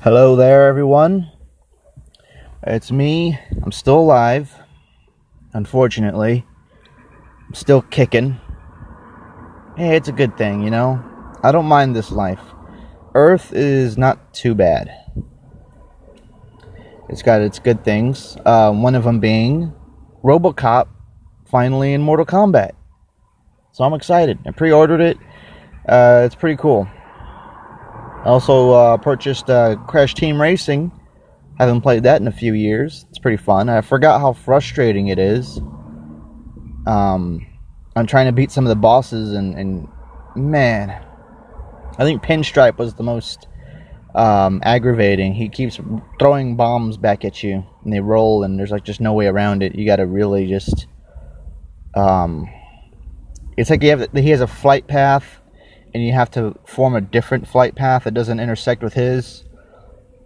Hello there, everyone. It's me. I'm still alive. Unfortunately, I'm still kicking. Hey, it's a good thing, you know? I don't mind this life. Earth is not too bad. It's got its good things. Uh, one of them being Robocop finally in Mortal Kombat. So I'm excited. I pre ordered it. Uh, it's pretty cool. I also uh, purchased uh, Crash Team Racing. Haven't played that in a few years. It's pretty fun. I forgot how frustrating it is. Um, I'm trying to beat some of the bosses, and, and man, I think Pinstripe was the most um, aggravating. He keeps throwing bombs back at you, and they roll, and there's like just no way around it. You got to really just. Um, it's like you have he has a flight path, and you have to form a different flight path that doesn't intersect with his.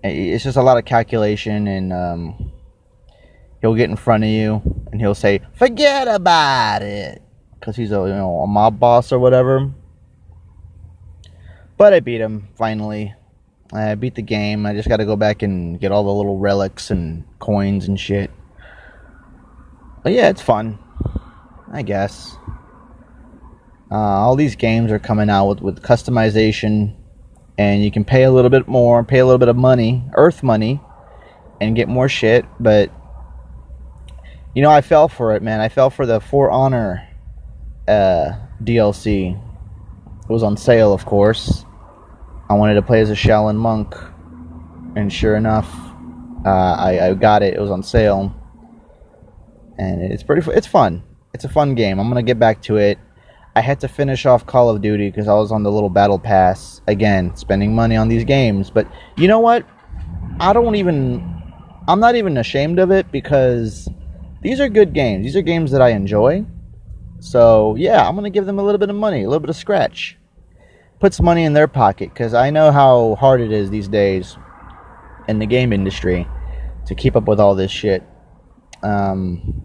It's just a lot of calculation, and um, he'll get in front of you, and he'll say, "Forget about it," because he's a you know a mob boss or whatever. But I beat him finally. I beat the game. I just got to go back and get all the little relics and coins and shit. But yeah, it's fun. I guess. Uh, all these games are coming out with, with customization, and you can pay a little bit more, pay a little bit of money, Earth money, and get more shit. But you know, I fell for it, man. I fell for the For Honor uh, DLC. It was on sale, of course. I wanted to play as a Shaolin monk, and sure enough, uh, I, I got it. It was on sale, and it's pretty. It's fun. It's a fun game. I'm gonna get back to it. I had to finish off Call of Duty because I was on the little battle pass again, spending money on these games. But you know what? I don't even. I'm not even ashamed of it because these are good games. These are games that I enjoy. So yeah, I'm gonna give them a little bit of money, a little bit of scratch put some money in their pocket because I know how hard it is these days in the game industry to keep up with all this shit. Um,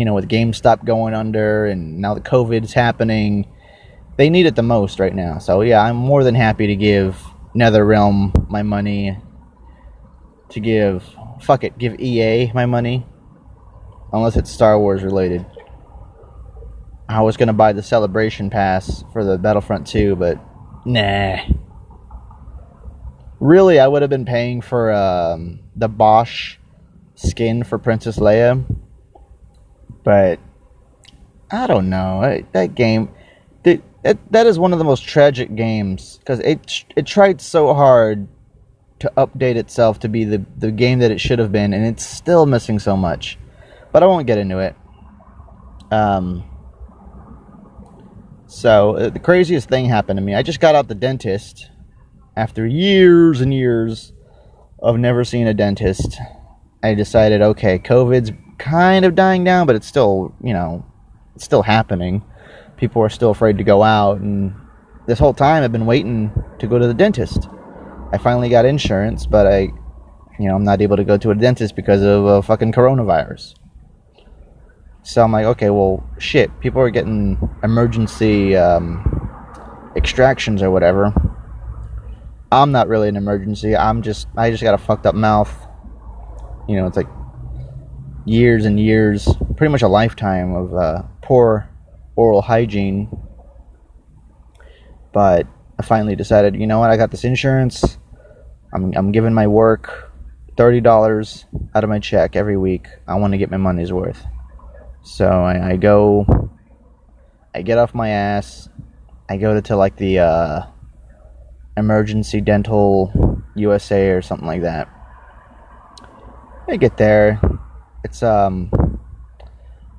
you know, with GameStop going under and now the COVID's happening, they need it the most right now. So yeah, I'm more than happy to give NetherRealm my money. To give, fuck it, give EA my money, unless it's Star Wars related. I was gonna buy the Celebration Pass for the Battlefront 2, but Nah. Really, I would have been paying for um, the Boushh skin for Princess Leia, but I don't know. That game, that, that is one of the most tragic games because it it tried so hard to update itself to be the the game that it should have been, and it's still missing so much. But I won't get into it. Um, so uh, the craziest thing happened to me. I just got out the dentist after years and years of never seeing a dentist. I decided, okay, COVID's kind of dying down, but it's still, you know, it's still happening. People are still afraid to go out, and this whole time I've been waiting to go to the dentist. I finally got insurance, but I, you know, I'm not able to go to a dentist because of a fucking coronavirus. So I'm like, okay, well, shit. People are getting emergency um, extractions or whatever. I'm not really an emergency. I'm just, I just got a fucked up mouth. You know, it's like years and years, pretty much a lifetime of uh, poor oral hygiene. But I finally decided, you know what? I got this insurance. I'm, I'm giving my work thirty dollars out of my check every week. I want to get my money's worth. So I, I go, I get off my ass, I go to, to like the uh, emergency dental USA or something like that. I get there, it's um,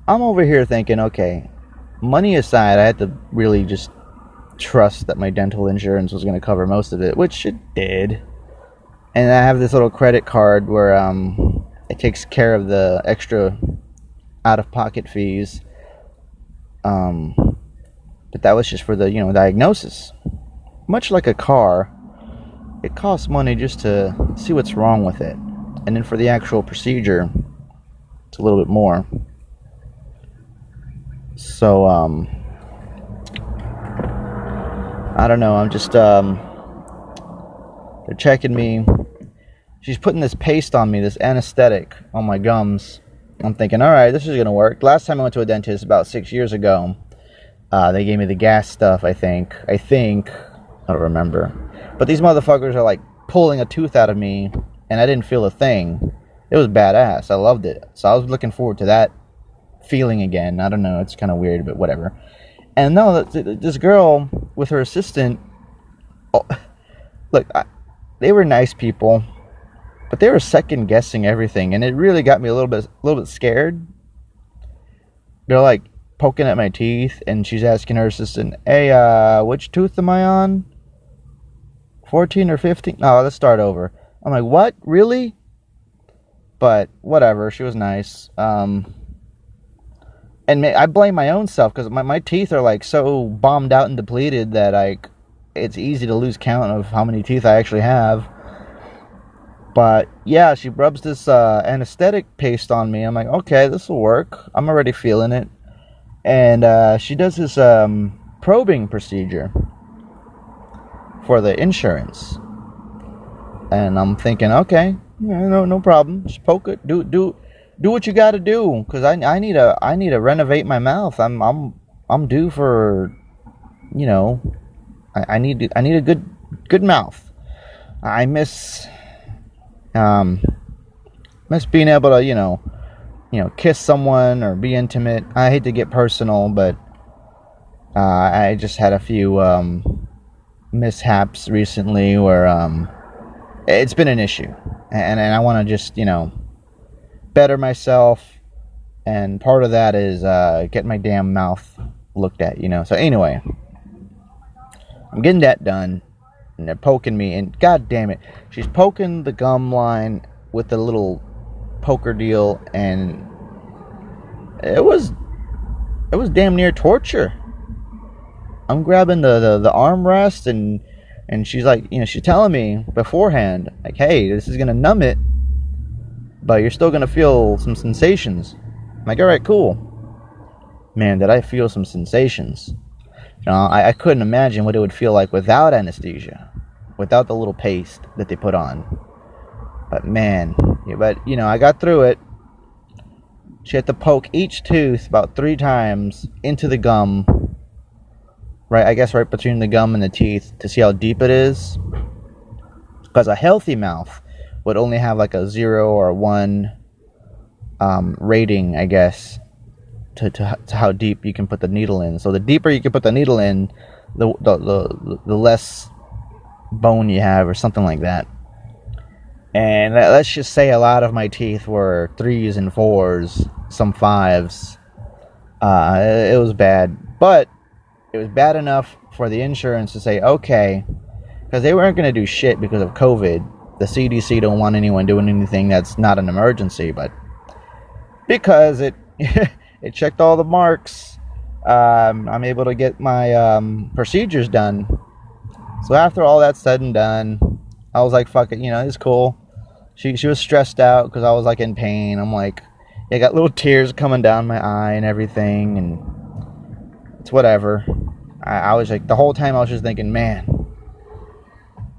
I'm over here thinking, okay, money aside, I had to really just trust that my dental insurance was going to cover most of it, which it did. And I have this little credit card where um, it takes care of the extra out of pocket fees. Um, but that was just for the you know diagnosis. Much like a car, it costs money just to see what's wrong with it, and then for the actual procedure, it's a little bit more. So um, I don't know. I'm just um, they're checking me. she's putting this paste on me, this anesthetic on my gums. I'm thinking, all right, this is gonna work. Last time I went to a dentist about six years ago, uh, they gave me the gas stuff. I think. I think. I don't remember. But these motherfuckers are like pulling a tooth out of me, and I didn't feel a thing. It was badass. I loved it. So I was looking forward to that feeling again. I don't know. It's kind of weird, but whatever. And no, this girl with her assistant. Oh, look, I, they were nice people, but they were second guessing everything, and it really got me a little bit, a little bit scared. They're like poking at my teeth, and she's asking her assistant, "Hey, uh, which tooth am I on? 14 or 15? No, let's start over." I'm like, "What? Really?" But whatever. She was nice. Um, and I blame my own self because my, my teeth are like so bombed out and depleted that like it's easy to lose count of how many teeth I actually have. But yeah, she rubs this uh, anesthetic paste on me. I'm like, okay, this will work. I'm already feeling it. And uh, she does this um, probing procedure for the insurance. And I'm thinking, okay, no, no problem. Just poke it. Do do do what you got to do because I, I need to I need to renovate my mouth. I'm I'm I'm due for, you know, I, I need I need a good good mouth. I miss um miss being able to you know you know kiss someone or be intimate. I hate to get personal, but uh, I just had a few um, mishaps recently where um, it's been an issue, and and I want to just you know better myself, and part of that is uh, getting my damn mouth looked at, you know. So anyway, I'm getting that done, and they're poking me, and god damn it, she's poking the gum line with the little poker deal, and it was it was damn near torture. I'm grabbing the, the, the armrest and and she's like, you know, she's telling me beforehand, like, hey, this is gonna numb it but you're still gonna feel some sensations. I'm like, all right, cool. Man, did I feel some sensations? You know, I, I couldn't imagine what it would feel like without anesthesia, without the little paste that they put on. But man, yeah, but you know, I got through it. She had to poke each tooth about three times into the gum, right? I guess right between the gum and the teeth to see how deep it is. Because a healthy mouth would only have like a zero or a one um, rating, I guess, to, to, to how deep you can put the needle in. So the deeper you can put the needle in, the the the, the less bone you have, or something like that. And let's just say a lot of my teeth were threes and fours, some fives. Uh, it, it was bad, but it was bad enough for the insurance to say, okay, because they weren't going to do shit because of COVID the CDC don't want anyone doing anything that's not an emergency, but because it it checked all the marks, um, I'm able to get my um, procedures done. So after all that's said and done, I was like, "Fuck it," you know, it's cool. She she was stressed out because I was like in pain. I'm like, I got little tears coming down my eye and everything, and it's whatever. I, I was like the whole time I was just thinking, man,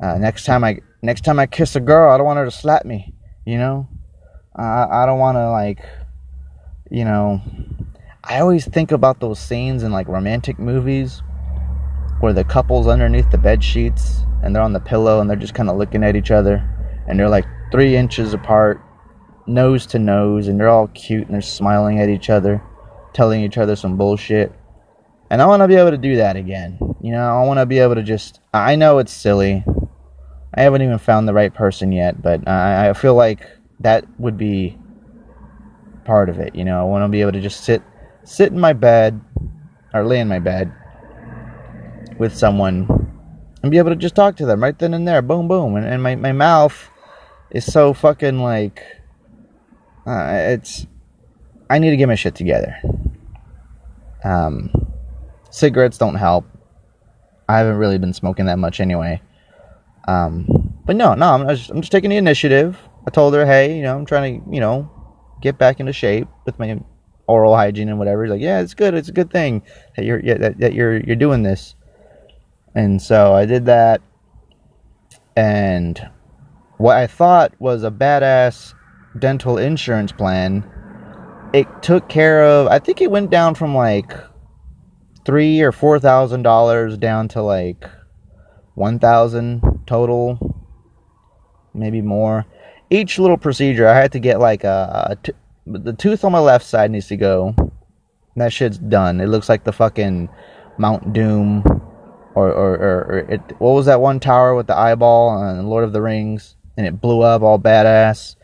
uh, next time I next time I kiss a girl, I don't want her to slap me. You know, I I don't want to like, you know, I always think about those scenes in like romantic movies where the couple's underneath the bed sheets and they're on the pillow and they're just kind of looking at each other and they're like three inches apart, nose to nose, and they're all cute and they're smiling at each other, telling each other some bullshit. And I want to be able to do that again. You know, I want to be able to just. I know it's silly. I haven't even found the right person yet, but I, I feel like that would be part of it. You know, I want to be able to just sit sit in my bed or lay in my bed with someone and be able to just talk to them right then and there. Boom, boom. And, and my, my mouth is so fucking like. Uh, it's. I need to get my shit together. Um, cigarettes don't help. I haven't really been smoking that much anyway. Um, but no, no, I'm just, I'm just taking the initiative. I told her, hey, you know, I'm trying to, you know, get back into shape with my oral hygiene and whatever. He's like, yeah, it's good. It's a good thing that you're yeah, that, that you're you're doing this. And so I did that, and what I thought was a badass dental insurance plan, it took care of. I think it went down from like three or four thousand dollars down to like one thousand total, maybe more. Each little procedure, I had to get like a, a t- the tooth on my left side needs to go. That shit's done. It looks like the fucking Mount Doom, or or, or, or it. What was that one tower with the eyeball on Lord of the Rings, and it blew up all badass,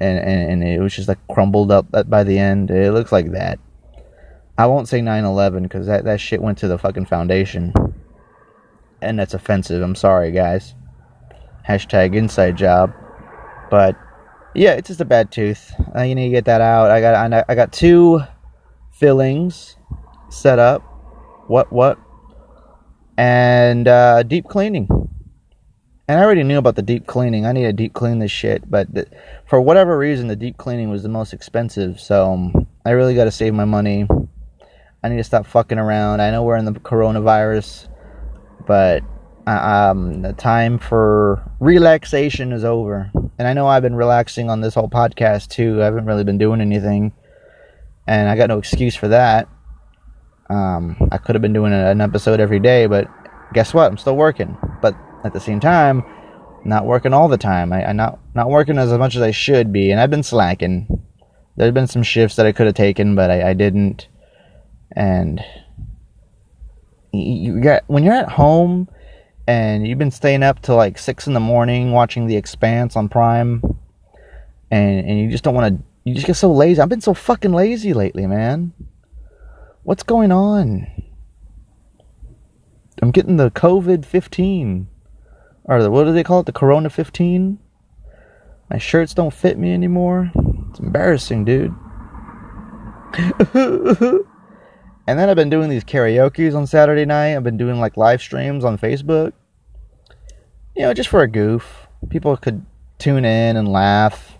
and and, and it was just like crumbled up by the end. It looks like that. I won't say 9/11 because that that shit went to the fucking foundation, and that's offensive. I'm sorry, guys. Hashtag inside job, but yeah, it's just a bad tooth. Uh, you need to get that out. I got I got two fillings set up. What what? And uh, deep cleaning. And I already knew about the deep cleaning. I need to deep clean this shit, but the, for whatever reason, the deep cleaning was the most expensive. So um, I really got to save my money. I need to stop fucking around. I know we're in the coronavirus, but uh, um, the time for relaxation is over. And I know I've been relaxing on this whole podcast too. I haven't really been doing anything, and I got no excuse for that. Um, I could have been doing an episode every day, but guess what? I'm still working. But at the same time, not working all the time. I, am not not working as much as I should be, and I've been slacking. There's been some shifts that I could have taken, but I, I didn't. And you got when you're at home and you've been staying up till like six in the morning watching The Expanse on Prime, and and you just don't want to. You just get so lazy. I've been so fucking lazy lately, man. What's going on? I'm getting the COVID fifteen, or the what do they call it? The Corona fifteen. My shirts don't fit me anymore. It's embarrassing, dude. And then I've been doing these karaoke's on Saturday night. I've been doing like live streams on Facebook. You know, just for a goof. People could tune in and laugh.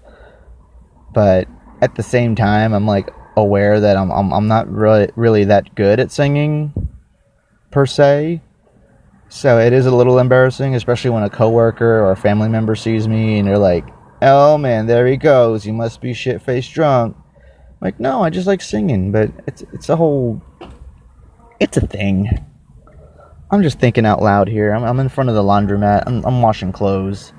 But at the same time, I'm like aware that I'm I'm, I'm not really really that good at singing per se. So it is a little embarrassing, especially when a coworker or a family member sees me and they're like, "Oh man, there he goes. He must be shit faced drunk." Like, no, I just like singing, but it's it's a whole it's a thing. I'm just thinking out loud here. I'm, I'm in front of the laundromat. I'm, I'm washing clothes.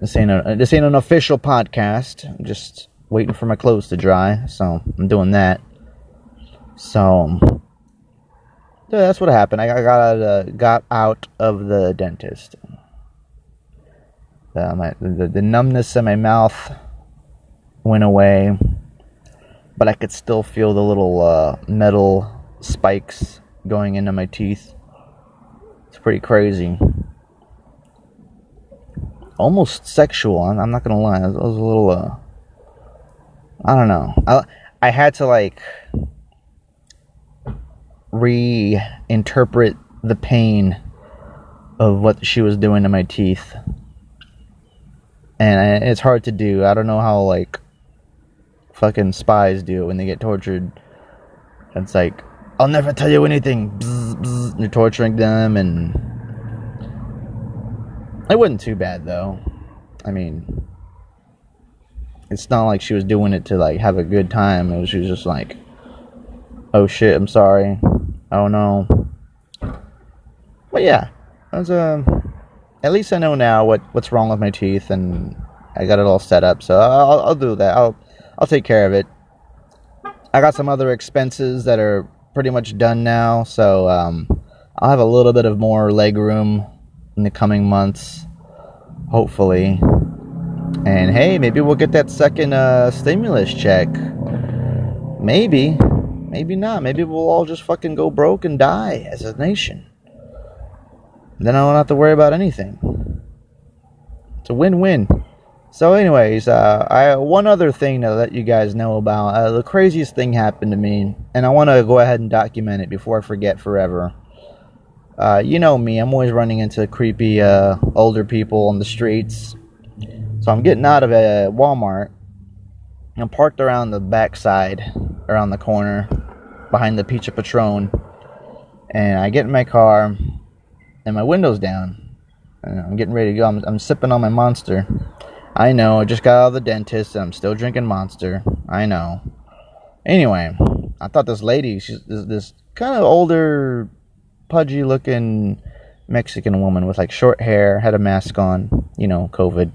This ain't a this ain't an official podcast. I'm just waiting for my clothes to dry, so I'm doing that. So yeah, that's what happened. I got out of, got out of the dentist. Uh, my, the, the numbness in my mouth went away but I could still feel the little uh, metal spikes going into my teeth. It's pretty crazy. Almost sexual. I'm, I'm not gonna lie. I was, was a little. Uh, I don't know. I I had to like reinterpret the pain of what she was doing to my teeth, and it's hard to do. I don't know how like fucking spies do it when they get tortured. It's like, I'll never tell you anything. Bzz, bzz. You're torturing them, and it wasn't too bad though. I mean, it's not like she was doing it to like have a good time. It was she was just like, oh shit, I'm sorry. Oh no. But yeah, was a. Uh, at least I know now what what's wrong with my teeth, and I got it all set up. So I'll, I'll do that. I'll I'll take care of it. I got some other expenses that are pretty much done now, so um, I'll have a little bit of more leg room in the coming months, hopefully. And hey, maybe we'll get that second uh, stimulus check. Maybe, maybe not. Maybe we'll all just fucking go broke and die as a nation. Then I won't have to worry about anything. It's a win-win. So, anyways, uh, I one other thing to let you guys know about. Uh, the craziest thing happened to me, and I want to go ahead and document it before I forget forever. Uh, you know me; I'm always running into creepy uh, older people on the streets. So I'm getting out of a Walmart. I'm parked around the backside, around the corner, behind the Pizza Patron, and I get in my car, and my window's down I'm getting ready to go. I'm, I'm sipping on my monster. I know. I just got out of the dentist and I'm still drinking monster. I know. Anyway, I thought this lady, she's this, this kind of older, pudgy looking Mexican woman with like short hair, had a mask on, you know, COVID.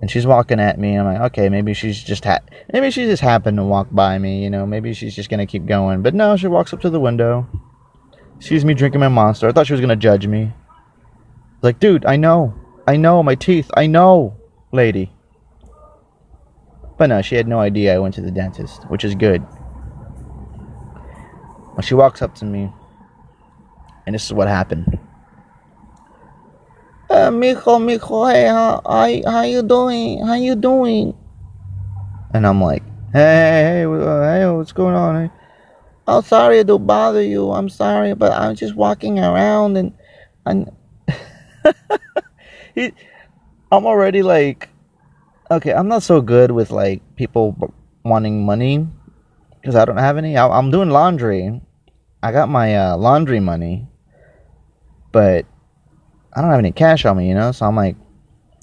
And she's walking at me. I'm like, okay, maybe she's just ha- maybe she just happened to walk by me, you know, maybe she's just gonna keep going. But no, she walks up to the window, sees me drinking my monster. I thought she was gonna judge me. Like, dude, I know, I know my teeth, I know, lady. But no, she had no idea I went to the dentist, which is good. Well, she walks up to me, and this is what happened. Uh, mijo, mijo, hey, how, how, how you doing? How you doing? And I'm like, hey, hey, hey, what's going on? Oh, sorry to bother you. I'm sorry, but I'm just walking around and, and he, I'm already like okay, I'm not so good with like people wanting money because I don't have any. I, am doing laundry. I got my uh, laundry money, but I don't have any cash on me, you know. So I'm like,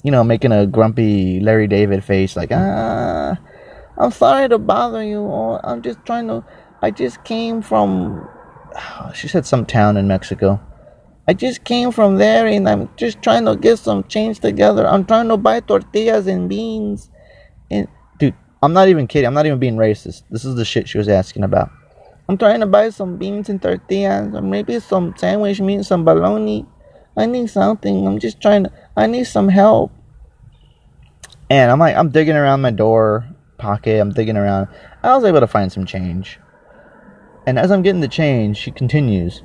you know, making a grumpy Larry David face, like, ah, I'm sorry to bother you. Or I'm just trying to. I just came from. She said some town in Mexico. I just came from there and I'm just trying to get some change together. I'm trying to buy tortillas and beans. And dude, I'm not even kidding. I'm not even being racist. This is the shit she was asking about. I'm trying to buy some beans and tortillas or maybe some sandwich meat, some bologna. I need something. I'm just trying to I need some help. And I'm like I'm digging around my door pocket. I'm digging around. I was able to find some change. And as I'm getting the change, she continues.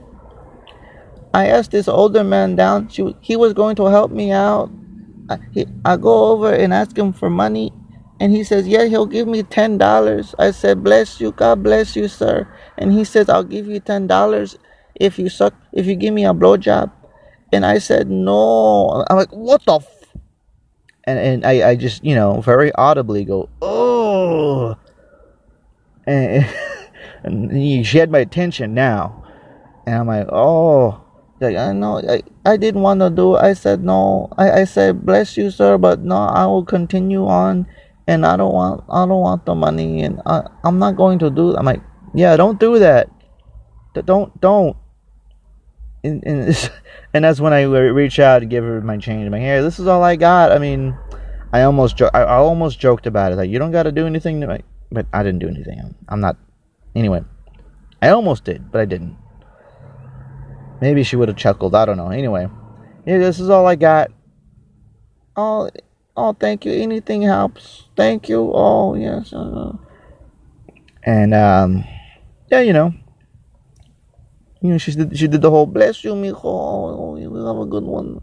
I asked this older man down. She, he was going to help me out. I, he, I go over and ask him for money, and he says, "Yeah, he'll give me ten dollars." I said, "Bless you, God bless you, sir." And he says, "I'll give you ten dollars if you suck, if you give me a blowjob." And I said, "No." I'm like, "What the?" F-? And and I I just you know very audibly go, "Oh," and, and he, she had my attention now, and I'm like, "Oh." Like, I know, I, I didn't want to do. I said, no. I, I said, bless you, sir, but no, I will continue on. And I don't want, I don't want the money. And I, I'm not going to do, I'm like, yeah, don't do that. Don't, don't. And, and, and that's when I reach out and give her my change. I'm like, here, this is all I got. I mean, I almost, jo- I, I almost joked about it. Like, you don't got to do anything. To, but I didn't do anything. I'm, I'm not, anyway. I almost did, but I didn't. Maybe she would have chuckled. I don't know. Anyway, yeah, this is all I got. Oh, oh, thank you. Anything helps. Thank you. Oh, yes. Uh, and um, yeah, you know, you know, she did she did the whole bless you, mijo. Oh, you have a good one.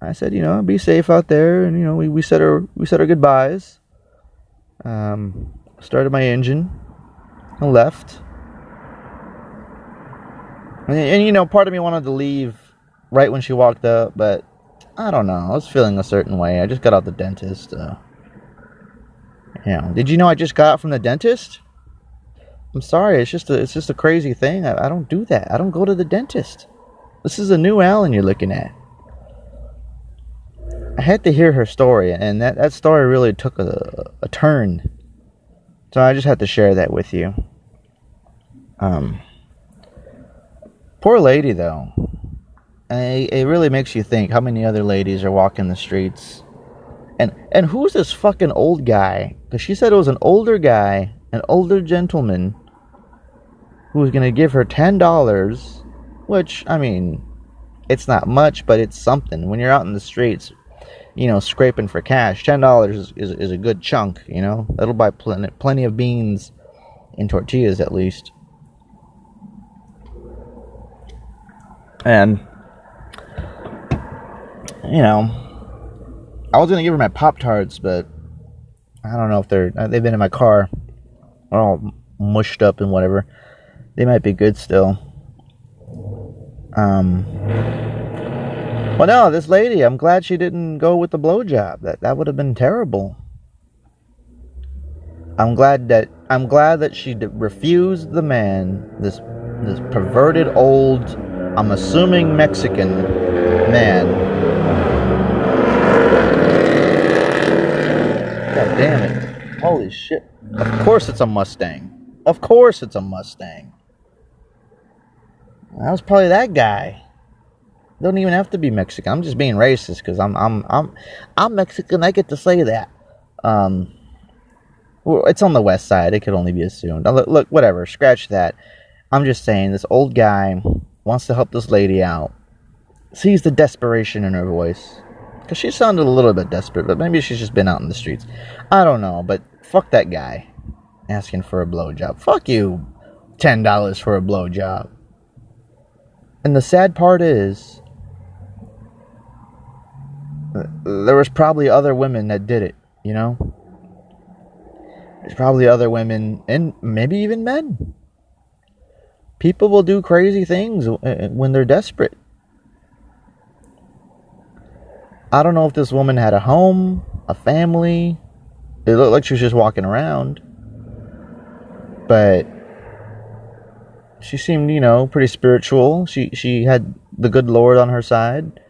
I said, you know, be safe out there, and you know, we, we said our we said our goodbyes. Um, started my engine, and left. And, and, you know, part of me wanted to leave right when she walked up, but I don't know. I was feeling a certain way. I just got out the dentist. Uh, yeah. Did you know I just got from the dentist? I'm sorry. It's just a it's just a crazy thing. I, I don't do that. I don't go to the dentist. This is a new Alan you're looking at. I had to hear her story, and that, that story really took a, a turn. So I just had to share that with you. Um. Poor lady, though. It, it really makes you think how many other ladies are walking the streets. And and who's this fucking old guy? Because she said it was an older guy, an older gentleman, who was going to give her $10, which, I mean, it's not much, but it's something. When you're out in the streets, you know, scraping for cash, $10 is, is, is a good chunk, you know? That'll buy plenty, plenty of beans and tortillas at least. And, you know, I was going to give her my Pop Tarts, but I don't know if they're, uh, they've been in my car. All mushed up and whatever. They might be good still. Um, well, no, this lady, I'm glad she didn't go with the blowjob. That, that would have been terrible. I'm glad that I'm glad that she refused the man, this this perverted old I'm assuming Mexican man. God damn it. Holy shit. Of course it's a Mustang. Of course it's a Mustang. That was probably that guy. Don't even have to be Mexican. I'm just being racist because I'm I'm I'm I'm Mexican. I get to say that. Um, it's on the west side. It could only be assumed. Look, look, whatever. Scratch that. I'm just saying this old guy wants to help this lady out. Sees the desperation in her voice. Because she sounded a little bit desperate, but maybe she's just been out in the streets. I don't know, but fuck that guy asking for a blowjob. Fuck you. $10 for a blowjob. And the sad part is, there was probably other women that did it, you know? There's probably other women, and maybe even men. People will do crazy things eh, when they're desperate. I don't know if this woman had a home, a family. It looked like she was just walking around. But she seemed, you know, pretty spiritual. She she had the good Lord on her side.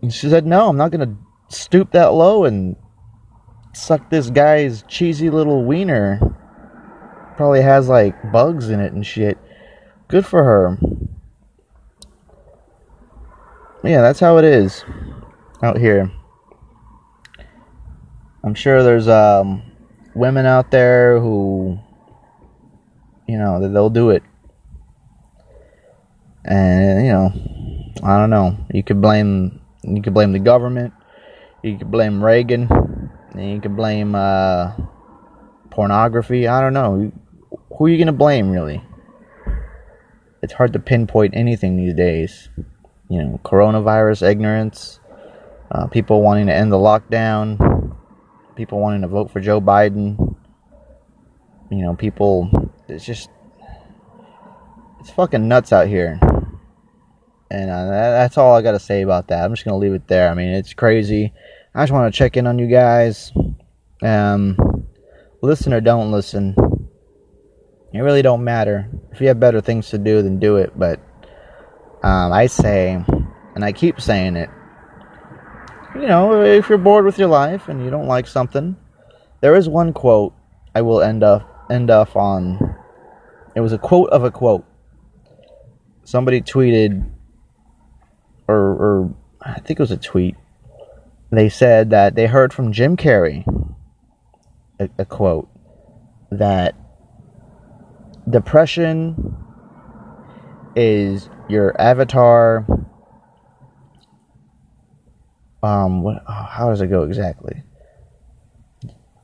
And she said, "No, I'm not going to stoop that low and suck this guy's cheesy little wiener. Probably has like bugs in it and shit. Good for her." Yeah, that's how it is out here. I'm sure there's um, women out there who, you know, they'll do it. And you know, I don't know. You could blame you could blame the government. You could blame Reagan. And you could blame uh, pornography. I don't know. Who are you gonna blame, really? It's hard to pinpoint anything these days. You know, coronavirus ignorance uh, people wanting to end the lockdown, people wanting to vote for Joe Biden. You know, people, it's just, it's fucking nuts out here. And uh, that's all I got to say about that. I'm just going to leave it there. I mean, it's crazy. I just want to check in on you guys. Um, listen or don't listen. It really don't matter. If you have better things to do, then do it. But um, I say, and I keep saying it, you know, if you're bored with your life and you don't like something, there is one quote I will end up end up on. It was a quote of a quote. Somebody tweeted, or, or I think it was a tweet. They said that they heard from Jim Carrey a, a quote that depression is your avatar. Um what, oh, how does it go exactly?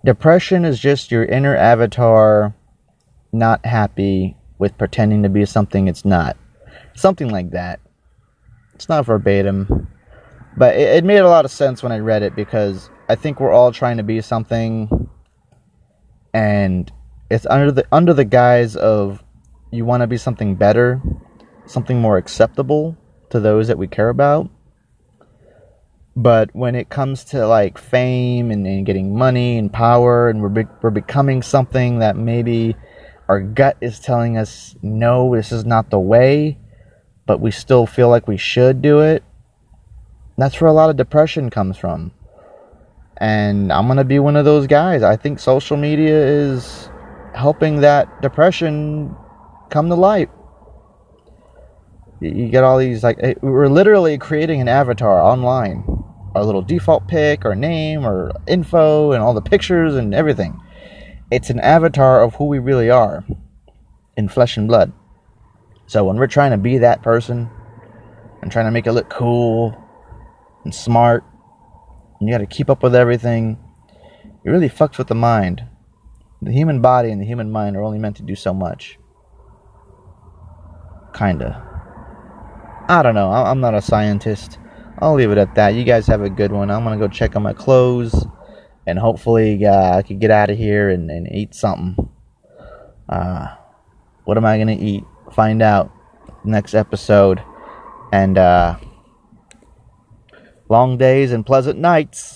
Depression is just your inner avatar not happy with pretending to be something it's not. Something like that. It's not verbatim. But it, it made a lot of sense when i read it because i think we're all trying to be something and it's under the under the guise of you want to be something better something more acceptable to those that we care about but when it comes to like fame and, and getting money and power, and we're be- we're becoming something that maybe our gut is telling us no, this is not the way, but we still feel like we should do it. That's where a lot of depression comes from. And I'm going to be one of those guys. I think social media is helping that depression come to light. You get all these, like, we're literally creating an avatar online our little default pick, our name, our info, and all the pictures and everything. It's an avatar of who we really are in flesh and blood. So when we're trying to be that person and trying to make it look cool and smart, and you got to keep up with everything, it really fucks with the mind. The human body and the human mind are only meant to do so much. Kinda. I don't know. I'm not a scientist. I'll leave it at that. You guys have a good one. I'm gonna go check on my clothes, and hopefully uh, I can get out of here and, and eat something. Uh, what am I gonna eat? Find out next episode. And uh, long days and pleasant nights.